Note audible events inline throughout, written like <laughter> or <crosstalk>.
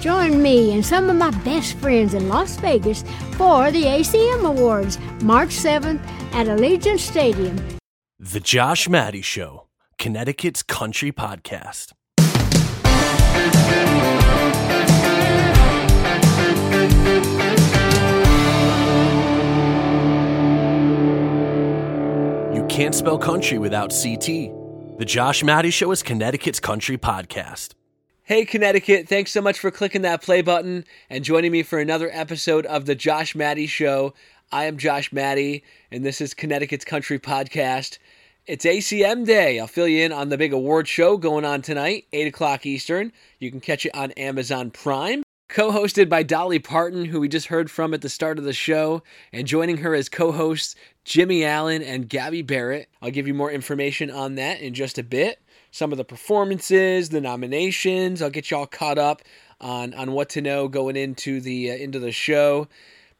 Join me and some of my best friends in Las Vegas for the ACM Awards, March 7th at Allegiant Stadium. The Josh Maddie Show, Connecticut's country podcast. You can't spell country without CT. The Josh Maddie Show is Connecticut's country podcast. Hey, Connecticut, thanks so much for clicking that play button and joining me for another episode of The Josh Maddie Show. I am Josh Maddie, and this is Connecticut's Country Podcast. It's ACM Day. I'll fill you in on the big award show going on tonight, 8 o'clock Eastern. You can catch it on Amazon Prime. Co hosted by Dolly Parton, who we just heard from at the start of the show, and joining her as co hosts Jimmy Allen and Gabby Barrett. I'll give you more information on that in just a bit some of the performances, the nominations. I'll get you all caught up on on what to know going into the uh, into the show.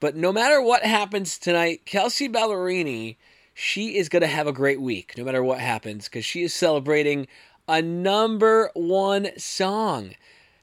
But no matter what happens tonight, Kelsea Ballerini, she is going to have a great week no matter what happens because she is celebrating a number one song.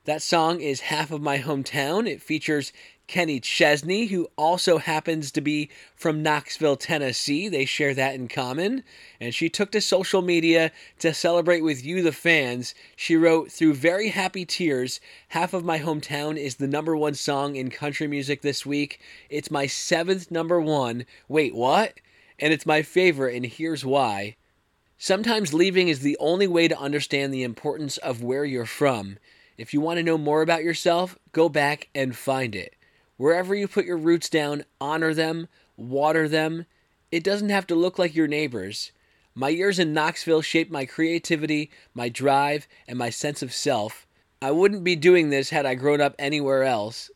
That song is Half of My Hometown. It features Kenny Chesney, who also happens to be from Knoxville, Tennessee. They share that in common. And she took to social media to celebrate with you, the fans. She wrote, Through very happy tears, Half of My Hometown is the number one song in country music this week. It's my seventh number one. Wait, what? And it's my favorite, and here's why. Sometimes leaving is the only way to understand the importance of where you're from. If you want to know more about yourself, go back and find it. Wherever you put your roots down, honor them, water them. It doesn't have to look like your neighbors. My years in Knoxville shaped my creativity, my drive, and my sense of self. I wouldn't be doing this had I grown up anywhere else.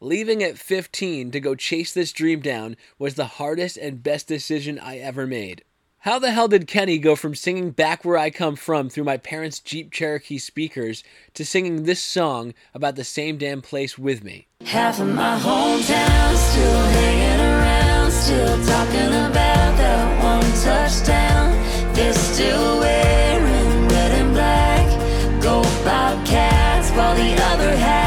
Leaving at 15 to go chase this dream down was the hardest and best decision I ever made. How the hell did Kenny go from singing Back Where I Come From through my parents' Jeep Cherokee speakers to singing this song about the same damn place with me? Half of my hometown still hanging around, still talking about that one touchdown. They're still wearing red and black, go Bobcats, while the other half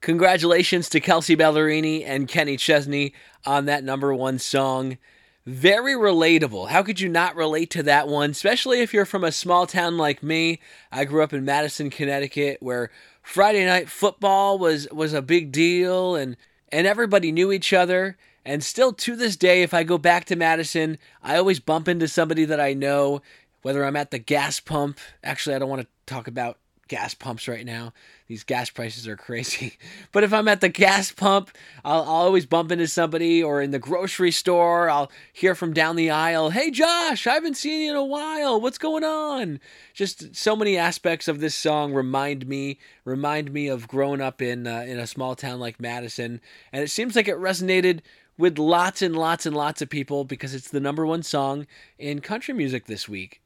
Congratulations to Kelsea Ballerini and Kenny Chesney on that number one song. Very relatable. How could you not relate to that one, especially if you're from a small town like me? I grew up in Madison, Connecticut, where Friday night football was was a big deal and and everybody knew each other. And still to this day, if I go back to Madison, I always bump into somebody that I know, whether I'm at the gas pump. Actually, I don't want to talk about gas pumps right now. These gas prices are crazy. <laughs> But if I'm at the gas pump, I'll, I'll, always bump into somebody, or in the grocery store, I'll hear from down the aisle, Hey Josh, I haven't seen you in a while. What's going on? Just so many aspects of this song remind me remind me of growing up in uh, in a small town like Madison, and it seems like it resonated with lots and lots and lots of people because it's the number one song in country music this week.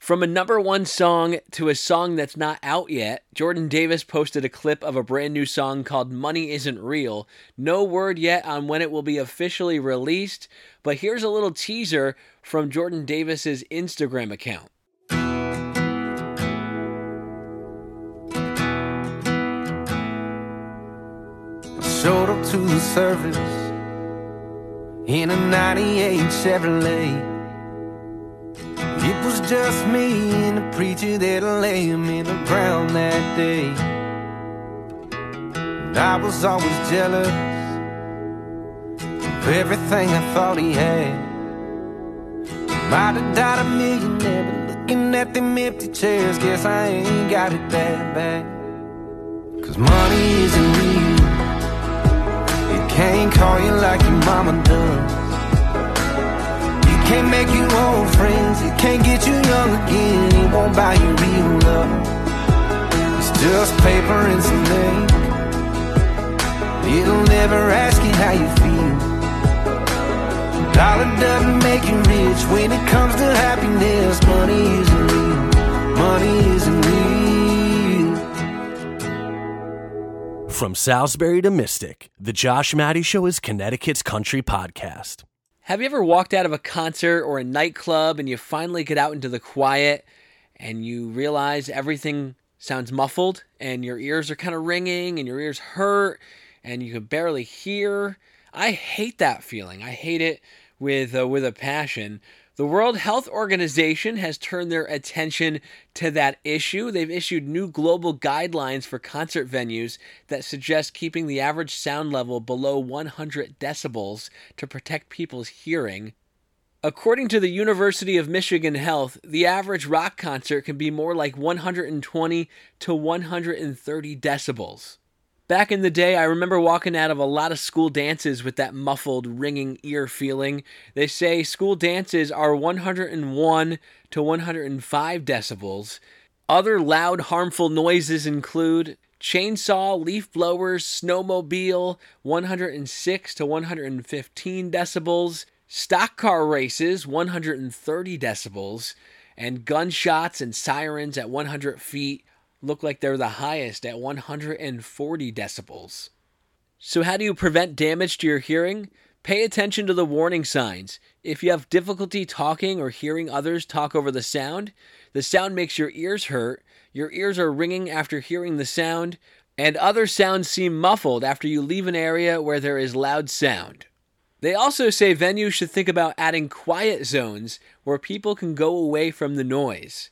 From a number one song to a song that's not out yet, Jordan Davis posted a clip of a brand new song called Money Isn't Real. No word yet on when it will be officially released, but here's a little teaser from Jordan Davis's Instagram account. Showed up to the service in a 98 Chevrolet. Was just me and the preacher that lay him in the ground that day. And I was always jealous of everything I thought he had. Might have died a millionaire, but looking at them empty chairs, guess I ain't got it that bad. Cause money isn't real. It can't call you like your mama does. Can't make you old friends, it can't get you young again, it won't buy you real love. It's just paper and some ink. It'll never ask you how you feel. Dollar doesn't make you rich when it comes to happiness. Money isn't real. Money isn't real. From Salisbury to Mystic, the Josh Maddie Show is Connecticut's country podcast. Have you ever walked out of a concert or a nightclub and you finally get out into the quiet and you realize everything sounds muffled and your ears are kind of ringing and your ears hurt and you can barely hear? I hate that feeling. I hate it with uh, with a passion. The World Health Organization has turned their attention to that issue. They've issued new global guidelines for concert venues that suggest keeping the average sound level below 100 decibels to protect people's hearing. According to the University of Michigan Health, the average rock concert can be more like 120 to 130 decibels. Back in the day, I remember walking out of a lot of school dances with that muffled, ringing ear feeling. They say school dances are 101 to 105 decibels. Other loud, harmful noises include chainsaw, leaf blowers, snowmobile, 106 to 115 decibels, stock car races, 130 decibels, and gunshots and sirens at 100 feet, look like they're the highest at 140 decibels. So, how do you prevent damage to your hearing? Pay attention to the warning signs. If you have difficulty talking or hearing others talk over the sound, the sound makes your ears hurt, your ears are ringing after hearing the sound, and other sounds seem muffled after you leave an area where there is loud sound. They also say venues should think about adding quiet zones where people can go away from the noise.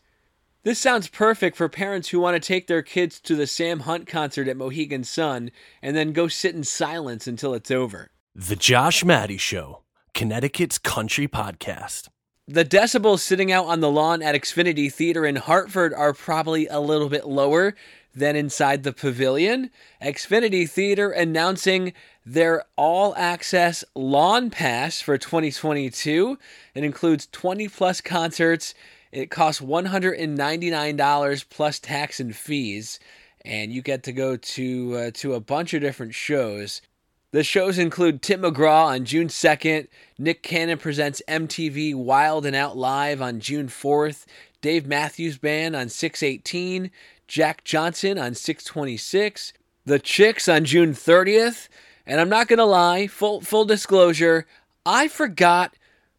This sounds perfect for parents who want to take their kids to the Sam Hunt concert at Mohegan Sun and then go sit in silence until it's over. The Josh Maddie Show, Connecticut's country podcast. The decibels sitting out on the lawn at Xfinity Theater in Hartford are probably a little bit lower than inside the pavilion. Xfinity Theater announcing their all access lawn pass for 2022. It includes 20 plus concerts it costs $199 plus tax and fees, and you get to go to uh, to a bunch of different shows. The shows include Tim McGraw on June 2nd, Nick Cannon presents MTV Wild and Out Live on June 4th, Dave Matthews Band on 618, Jack Johnson on 626, The Chicks on June 30th, and I'm not going to lie, full full disclosure, I forgot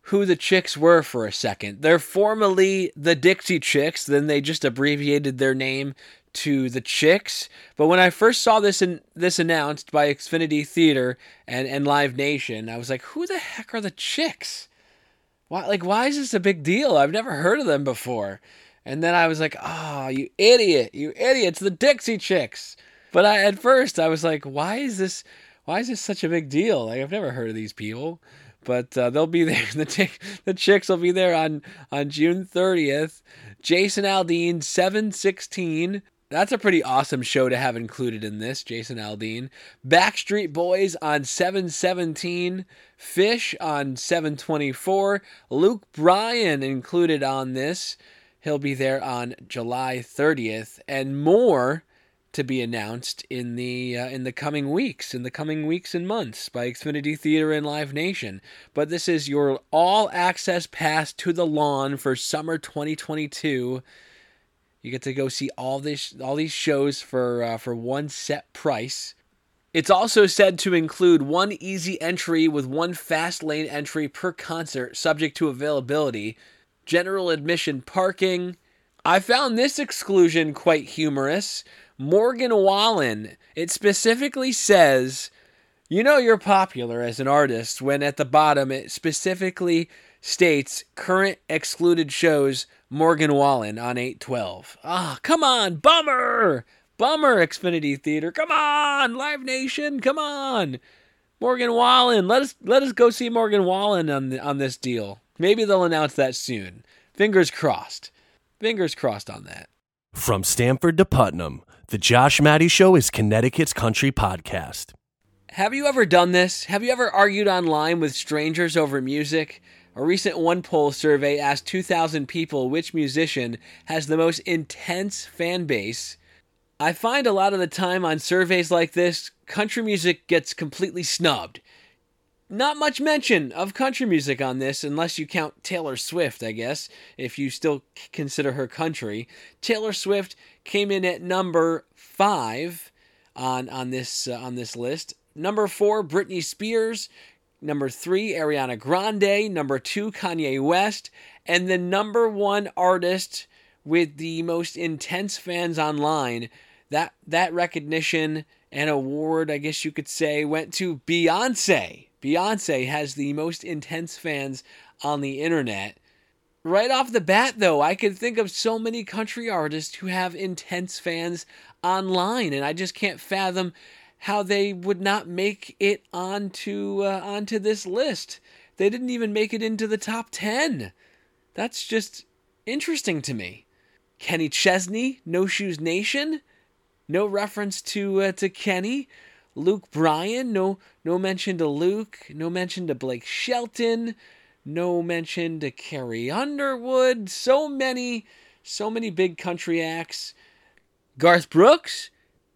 who the Chicks were for a second. They're formerly the Dixie Chicks, then they just abbreviated their name to the Chicks. But when I first saw this in, this announced by Xfinity Theater and, and Live Nation, I was like, who the heck are the Chicks? Why like why is this a big deal? I've never heard of them before. And then I was like, "Oh, you idiot. You idiot. It's the Dixie Chicks." But I at first I was like, "Why is this why is this such a big deal? Like I've never heard of these people." But uh, they'll be <laughs> there. The the chicks will be there on on June 30th. Jason Aldean, 716. That's a pretty awesome show to have included in this. Jason Aldean, Backstreet Boys on 717, Phish on 724, Luke Bryan included on this. He'll be there on July 30th, and more to be announced in the uh, in the coming weeks, in the coming weeks and months by Xfinity Theater and Live Nation. But this is your all access pass to the lawn for summer 2022. You get to go see all this all these shows for uh, for one set price. It's also said to include one easy entry with one fast lane entry per concert, subject to availability, general admission parking. I found this exclusion quite humorous. Morgan Wallen, it specifically says, you know you're popular as an artist when at the bottom it specifically states current excluded shows Morgan Wallen on 812. Ah, come on, bummer! Bummer, Xfinity Theater. Come on, Live Nation, come on. Morgan Wallen, let us let us go see Morgan Wallen on the, on this deal. Maybe they'll announce that soon. Fingers crossed. Fingers crossed on that. From Stamford to Putnam, the Josh Maddie Show is Connecticut's country podcast. Have you ever done this? Have you ever argued online with strangers over music? A recent OnePoll survey asked 2,000 people which musician has the most intense fan base. I find a lot of the time on surveys like this, country music gets completely snubbed. Not much mention of country music on this, unless you count Taylor Swift, I guess, if you still consider her country. Taylor Swift came in at number five on on this uh, on this list. Number four, Britney Spears. Number three, Ariana Grande. Number two, Kanye West. And the number one artist with the most intense fans online. That that recognition and award, I guess you could say, went to Beyonce. Beyonce has the most intense fans on the internet. Right off the bat, though, I can think of so many country artists who have intense fans online, and I just can't fathom how they would not make it onto uh, onto this list. They didn't even make it into the top ten. That's just interesting to me. Kenny Chesney, No Shoes Nation, no reference to uh, to Kenny. Luke Bryan, no no mention to Luke, no mention to Blake Shelton, no mention to Carrie Underwood. So many, so many big country acts. Garth Brooks,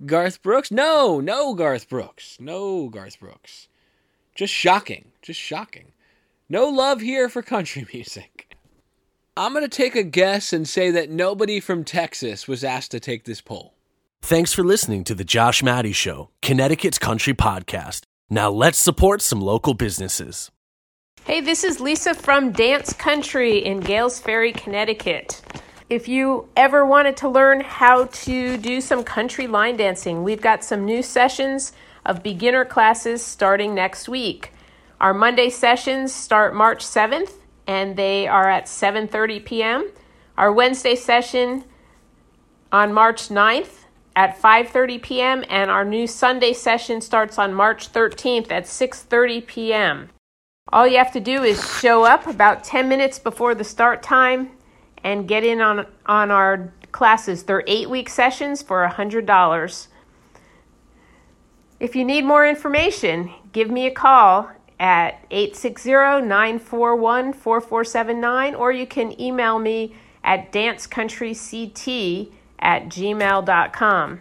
Garth Brooks, no, no Garth Brooks, no Garth Brooks. Just shocking, just shocking. No love here for country <laughs> music. I'm gonna take a guess and say that nobody from Texas was asked to take this poll. Thanks for listening to the Josh Matty Show, Connecticut's country podcast. Now let's support some local businesses. Hey, this is Lisa from Dance Country in Gales Ferry, Connecticut. If you ever wanted to learn how to do some country line dancing, we've got some new sessions of beginner classes starting next week. Our Monday sessions start March 7th and they are at 7:30 p.m. Our Wednesday session on March 9th at 5:30 p.m. and our new Sunday session starts on March 13th at 6:30 p.m. All you have to do is show up about 10 minutes before the start time and get in on on our classes. They're 8-week sessions for $100. If you need more information, give me a call at 860-941-4479 or you can email me at dancecountryct at gmail.com.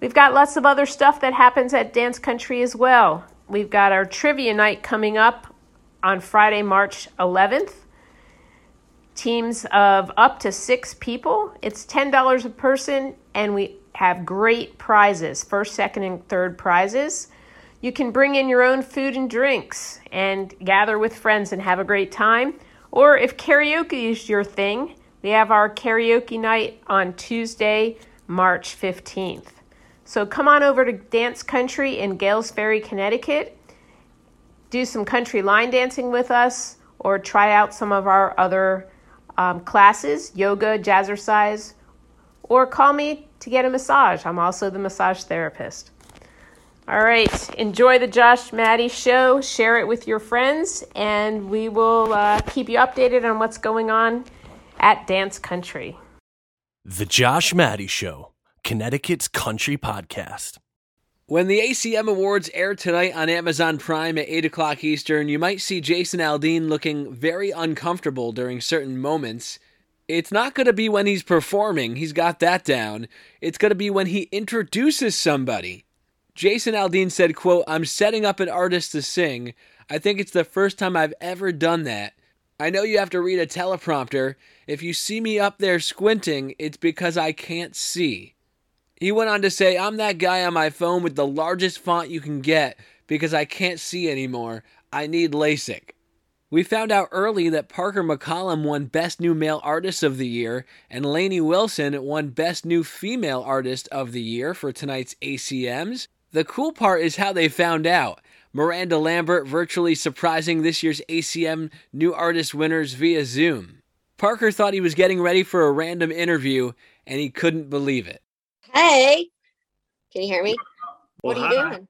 We've got lots of other stuff that happens at Dance Country as well. We've got our trivia night coming up on Friday, March 11th. Teams of up to six people. It's $10 a person, and we have great prizes first, second, and third prizes. You can bring in your own food and drinks and gather with friends and have a great time. Or if karaoke is your thing, we have our karaoke night on Tuesday, March 15th. So come on over to Dance Country in Gales Ferry, Connecticut. Do some country line dancing with us or try out some of our other um, classes, yoga, jazzercise, or call me to get a massage. I'm also the massage therapist. All right, enjoy the Josh Maddie show. Share it with your friends, and we will uh, keep you updated on what's going on at Dance Country. The Josh Matty Show, Connecticut's country podcast. When the ACM Awards air tonight on Amazon Prime at 8 o'clock Eastern, you might see Jason Aldean looking very uncomfortable during certain moments. It's not going to be when he's performing, he's got that down. It's going to be when he introduces somebody. Jason Aldean said, quote, I'm setting up an artist to sing. I think it's the first time I've ever done that. I know you have to read a teleprompter. If you see me up there squinting, it's because I can't see. He went on to say, I'm that guy on my phone with the largest font you can get because I can't see anymore. I need LASIK. We found out early that Parker McCollum won Best New Male Artist of the Year, and Lainey Wilson won Best New Female Artist of the Year for tonight's ACMs. The cool part is how they found out. Miranda Lambert virtually surprising this year's ACM New Artist winners via Zoom. Parker thought he was getting ready for a random interview, and he couldn't believe it. Hey, can you hear me? Well, what are you hi. doing?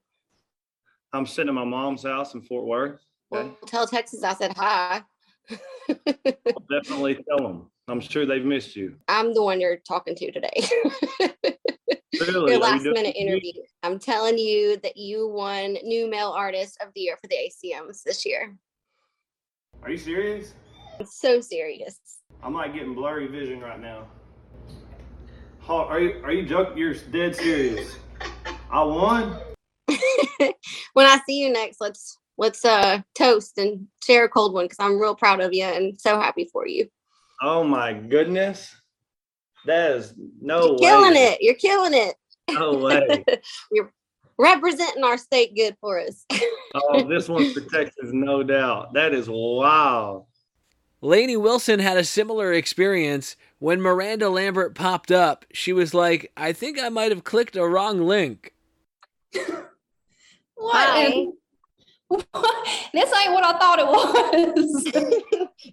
I'm sitting at my mom's house in Fort Worth. Okay. Well, tell Texas I said hi. I'll definitely tell them. I'm sure they've missed you. I'm the one you're talking to today. <laughs> Really? Your last minute interview. I'm telling you that you won New Male Artist of the Year for the ACMs this year. Are you serious? I'm so serious. I'm like getting blurry vision right now. Ho- Are you? Are you joking? You're dead serious. I won. <laughs> when I see you next, let's let's uh toast and share a cold one because I'm real proud of you and so happy for you. Oh my goodness. That is no You're way. killing it. You're killing it. No way. <laughs> You're representing our state good for us. <laughs> Oh, this one's for Texas, no doubt. That is wow. Lainey Wilson had a similar experience when Miranda Lambert popped up. She was like, I think I might have clicked a wrong link. <laughs> What? This ain't what I thought it was.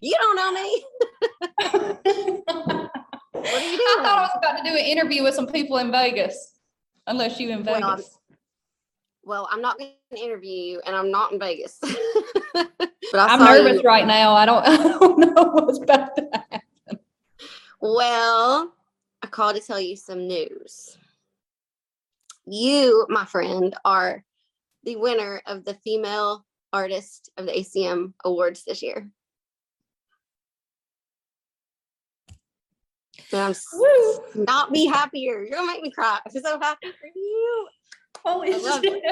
you don't know me. What are you I thought I was about to do an interview with some people in Vegas. Unless you in Well, I'm- Vegas. Well, I'm not going to interview you, and I'm not in Vegas. <laughs> but I I'm nervous you- right now. I don't, <laughs> I don't know what's about to happen. Well, I called to tell you some news. You, my friend, are the winner of the Female Artist of the ACM Awards this year. Woo! not be happier. You're gonna make me cry. I'm so happy for you. Holy shit.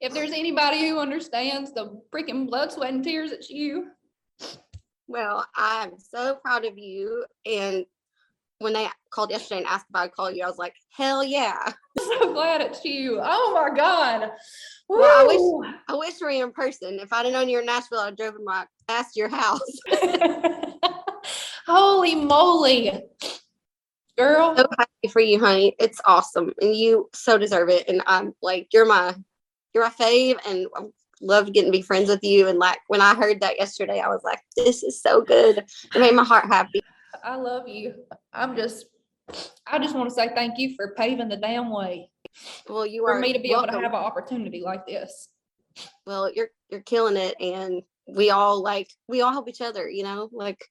If there's anybody who understands the freaking blood, sweat, and tears, it's you. Well, I'm so proud of you. And when they called yesterday and asked if I'd call you, I was like, hell yeah. <laughs> So glad it's you. Oh my God. Well, I wish- I wish we were in person. If I'd known you were in Nashville, I'd have driven my ass to your house. <laughs> Holy moly. Girl, so happy for you, honey. It's awesome. And you so deserve it. And I'm like, you're my you're my fave and I love getting to be friends with you. And like when I heard that yesterday, I was like, this is so good. It made my heart happy. I love you. I'm just, I just want to say thank you for paving the damn way Well, you for are me to be able to have an opportunity like this. well, you're you're killing it and we all like we all help each other, you know, like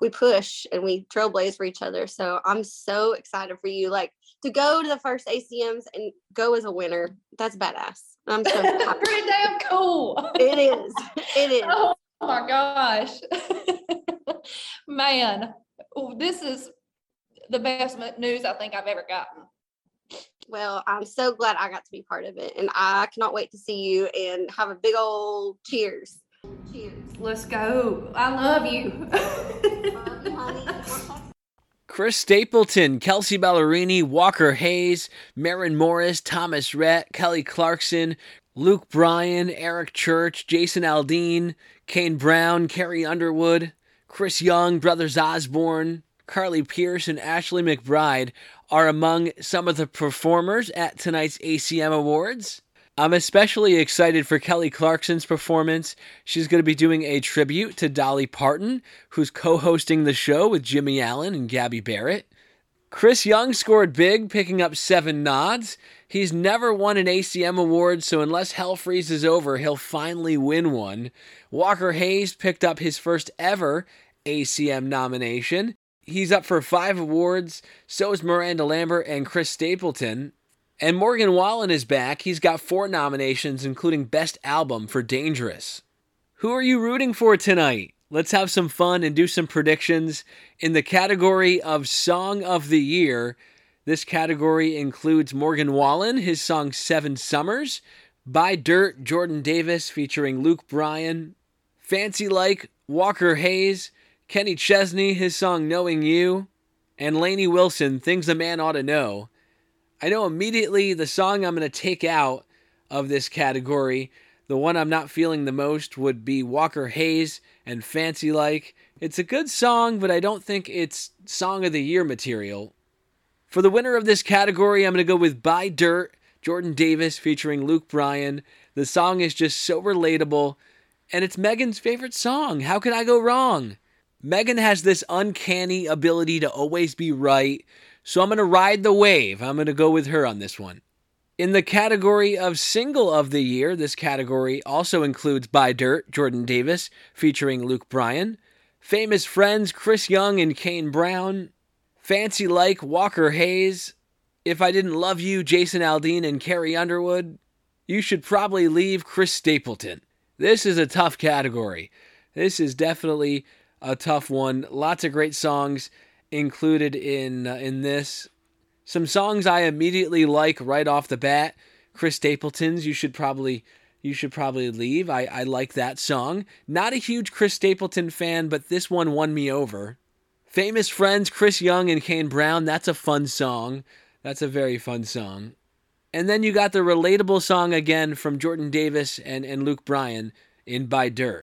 we push and we trailblaze for each other. So I'm so excited for you. Like to go to the first ACMs and go as a winner. That's badass. I'm so <laughs> happy. Pretty damn cool. It is. It <laughs> is. Oh my gosh. <laughs> Man, this is the best news I think I've ever gotten. Well, I'm so glad I got to be part of it. And I cannot wait to see you and have a big old cheers. Cheers. Let's go. I love you. <laughs> Chris Stapleton, Kelsea Ballerini, Walker Hayes, Maren Morris, Thomas Rhett, Kelly Clarkson, Luke Bryan, Eric Church, Jason Aldean, Kane Brown, Carrie Underwood, Chris Young, Brothers Osborne, Carly Pearce, and Ashley McBryde are among some of the performers at tonight's ACM Awards. I'm especially excited for Kelly Clarkson's performance. She's going to be doing a tribute to Dolly Parton, who's co hosting the show with Jimmy Allen and Gabby Barrett. Chris Young scored big, picking up seven nods. He's never won an ACM award, so unless hell freezes over, he'll finally win one. Walker Hayes picked up his first ever ACM nomination. He's up for five awards, so is Miranda Lambert and Chris Stapleton. And Morgan Wallen is back. He's got four nominations, including Best Album for Dangerous. Who are you rooting for tonight? Let's have some fun and do some predictions. In the category of Song of the Year, this category includes Morgan Wallen, his song Seven Summers, Buy Dirt, Jordan Davis featuring Luke Bryan, Fancy Like, Walker Hayes, Kenny Chesney, his song Knowing You, and Lainey Wilson, Things a Man Ought to Know. I know immediately the song I'm going to take out of this category, the one I'm not feeling the most, would be Walker Hayes and Fancy Like. It's a good song, but I don't think it's Song of the Year material. For the winner of this category, I'm going to go with Buy Dirt, Jordan Davis featuring Luke Bryan. The song is just so relatable, and it's Megan's favorite song. How could I go wrong? Megan has this uncanny ability to always be right, so I'm going to ride the wave. I'm going to go with her on this one. In the category of Single of the Year, this category also includes Buy Dirt, Jordan Davis, featuring Luke Bryan, Famous Friends, Chris Young and Kane Brown, Fancy Like, Walker Hayes, If I Didn't Love You, Jason Aldean and Carrie Underwood. You should probably leave Chris Stapleton. This is a tough category. This is definitely a tough one. Lots of great songs included in uh, in this. Some songs I immediately like right off the bat. Chris Stapleton's You Should Probably You should probably leave. I, I like that song. Not a huge Chris Stapleton fan, but this one won me over. Famous Friends, Chris Young and Kane Brown. That's a fun song. That's a very fun song. And then you got the relatable song again from Jordan Davis and, and Luke Bryan in Buy Dirt.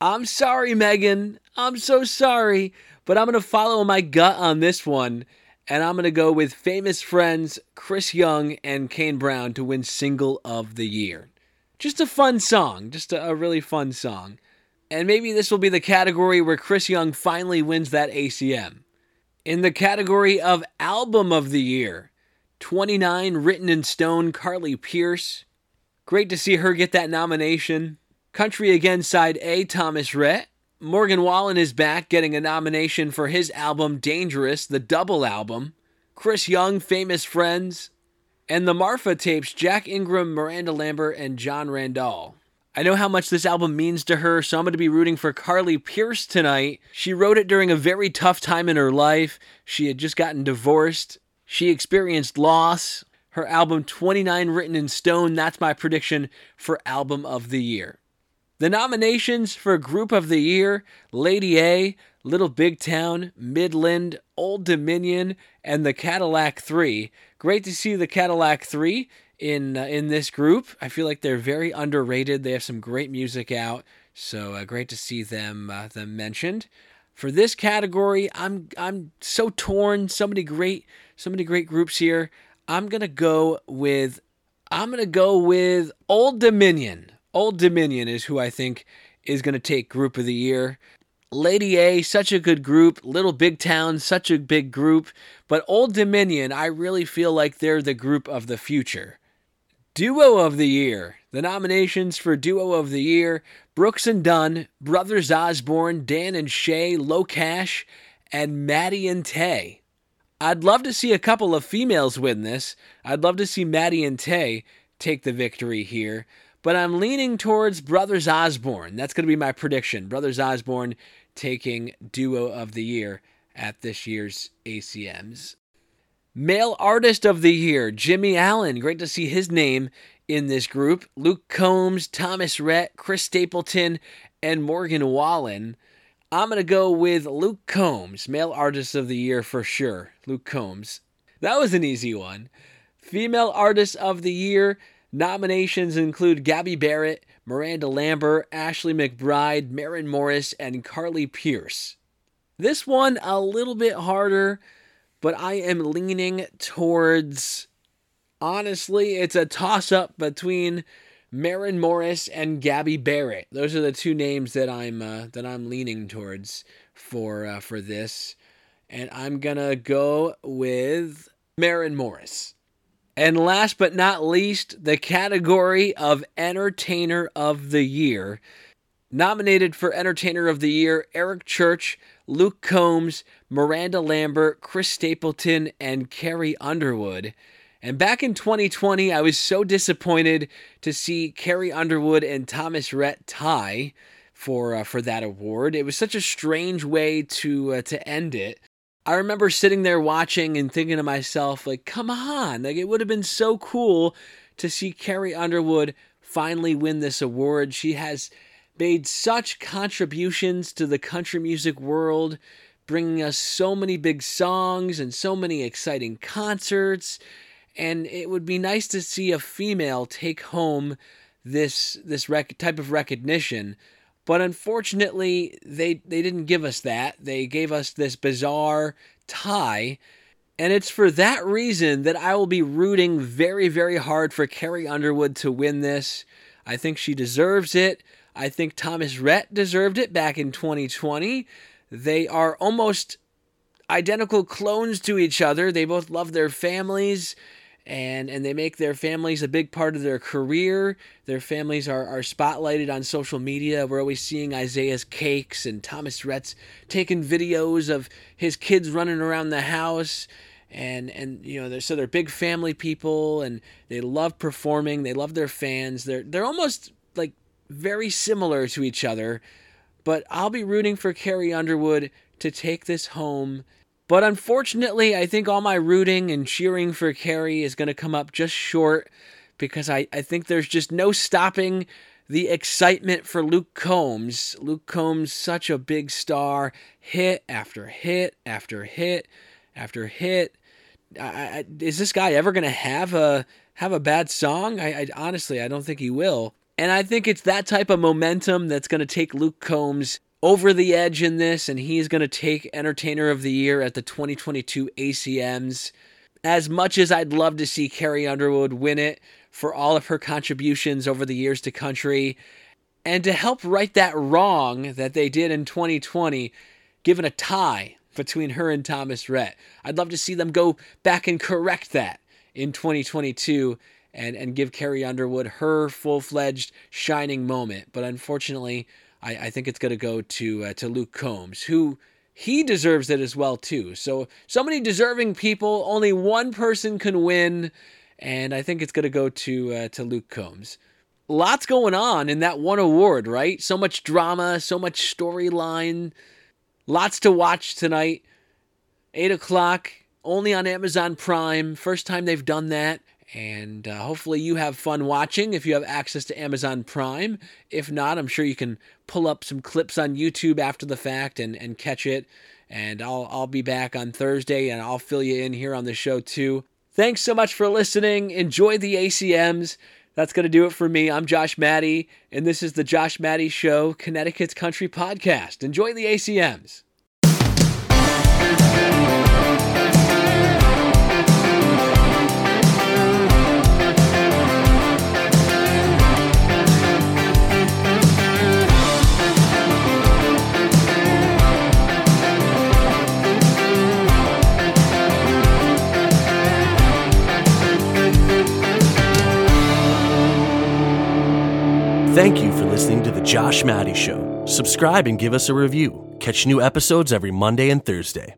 I'm sorry, Megan. I'm so sorry. But I'm going to follow my gut on this one. And I'm going to go with Famous Friends, Chris Young, and Kane Brown to win Single of the Year. Just a fun song. Just a, a really fun song. And maybe this will be the category where Chris Young finally wins that ACM. In the category of Album of the Year, 29 Written in Stone, Carly Pearce. Great to see her get that nomination. Country Again Side A, Thomas Rhett. Morgan Wallen is back getting a nomination for his album Dangerous, the double album. Chris Young, Famous Friends. And the Marfa tapes, Jack Ingram, Miranda Lambert, and Jon Randall. I know how much this album means to her, so I'm going to be rooting for Carly Pearce tonight. She wrote it during a very tough time in her life. She had just gotten divorced. She experienced loss. Her album 29 Written in Stone, that's my prediction for Album of the Year. The nominations for Group of the Year Lady A, Little Big Town, Midland, Old Dominion, and the Cadillac 3. Great to see the Cadillac 3 in uh, in this group. I feel like they're very underrated. They have some great music out, so uh, great to see them uh, them mentioned. For this category, I'm I'm so torn. So many great so many great groups here. I'm gonna go with I'm gonna go with Old Dominion. Old Dominion is who I think is gonna take Group of the Year. Lady A, such a good group. Little Big Town, such a big group. But Old Dominion, I really feel like they're the group of the future. Duo of the Year. The nominations for Duo of the Year Brooks and Dunn, Brothers Osborne, Dan and Shay, LOCASH, and Maddie and Tae. I'd love to see a couple of females win this. I'd love to see Maddie and Tae take the victory here. But I'm leaning towards Brothers Osborne. That's going to be my prediction. Brothers Osborne taking Duo of the Year at this year's ACMs. Male Artist of the Year, Jimmy Allen. Great to see his name in this group. Luke Combs, Thomas Rhett, Chris Stapleton, and Morgan Wallen. I'm going to go with Luke Combs, Male Artist of the Year for sure. Luke Combs. That was an easy one. Female Artist of the Year nominations include Gabby Barrett, Miranda Lambert, Ashley McBryde, Maren Morris, and Carly Pearce. This one a little bit harder, but I am leaning towards. Honestly, it's a toss up between Maren Morris and Gabby Barrett. Those are the two names that I'm uh, that I'm leaning towards for uh, for this, and I'm gonna go with Maren Morris. And last but not least, the category of Entertainer of the Year. Nominated for Entertainer of the Year, Eric Church, Luke Combs, Miranda Lambert, Chris Stapleton, and Carrie Underwood. And back in 2020, I was so disappointed to see Carrie Underwood and Thomas Rhett tie for uh, for that award. It was such a strange way to uh, to end it. I remember sitting there watching and thinking to myself, like, come on, like it would have been so cool to see Carrie Underwood finally win this award. She has made such contributions to the country music world, bringing us so many big songs and so many exciting concerts. And it would be nice to see a female take home this this rec- type of recognition. But unfortunately, they they didn't give us that. They gave us this bizarre tie. And it's for that reason that I will be rooting very, very hard for Carrie Underwood to win this. I think she deserves it. I think Thomas Rhett deserved it back in 2020. They are almost identical clones to each other. They both love their families and and they make their families a big part of their career. Their families are, are spotlighted on social media. We're always seeing Isaiah's cakes and Thomas Rhett's taking videos of his kids running around the house. And and you know they're so they're big family people and they love performing. They love their fans. They're they're almost like very similar to each other. But I'll be rooting for Carrie Underwood to take this home but unfortunately, I think all my rooting and cheering for Carrie is going to come up just short because I, I think there's just no stopping the excitement for Luke Combs. Luke Combs, such a big star, hit after hit after hit after hit. I, I, is this guy ever going to have a have a bad song? I, I honestly I don't think he will. And I think it's that type of momentum that's going to take Luke Combs over the edge in this, and he's going to take Entertainer of the Year at the 2022 ACMs. As much as I'd love to see Carrie Underwood win it for all of her contributions over the years to country, and to help right that wrong that they did in 2020, given a tie between her and Thomas Rhett. I'd love to see them go back and correct that in 2022 and, and give Carrie Underwood her full fledged shining moment. But unfortunately, I, I think it's going to go to uh, to Luke Combs, who he deserves it as well too. So so many deserving people, only one person can win, and I think it's going to go to uh, to Luke Combs. Lots going on in that one award, right? So much drama, so much storyline, lots to watch tonight. Eight o'clock, only on Amazon Prime. First time they've done that. And uh, hopefully, you have fun watching if you have access to Amazon Prime. If not, I'm sure you can pull up some clips on YouTube after the fact and, and catch it. And I'll, I'll be back on Thursday and I'll fill you in here on the show too. Thanks so much for listening. Enjoy the ACMs. That's going to do it for me. I'm Josh Maddie, and this is the Josh Maddie Show, Connecticut's Country Podcast. Enjoy the ACMs. Thank you for listening to The Josh Maddie Show. Subscribe and give us a review. Catch new episodes every Monday and Thursday.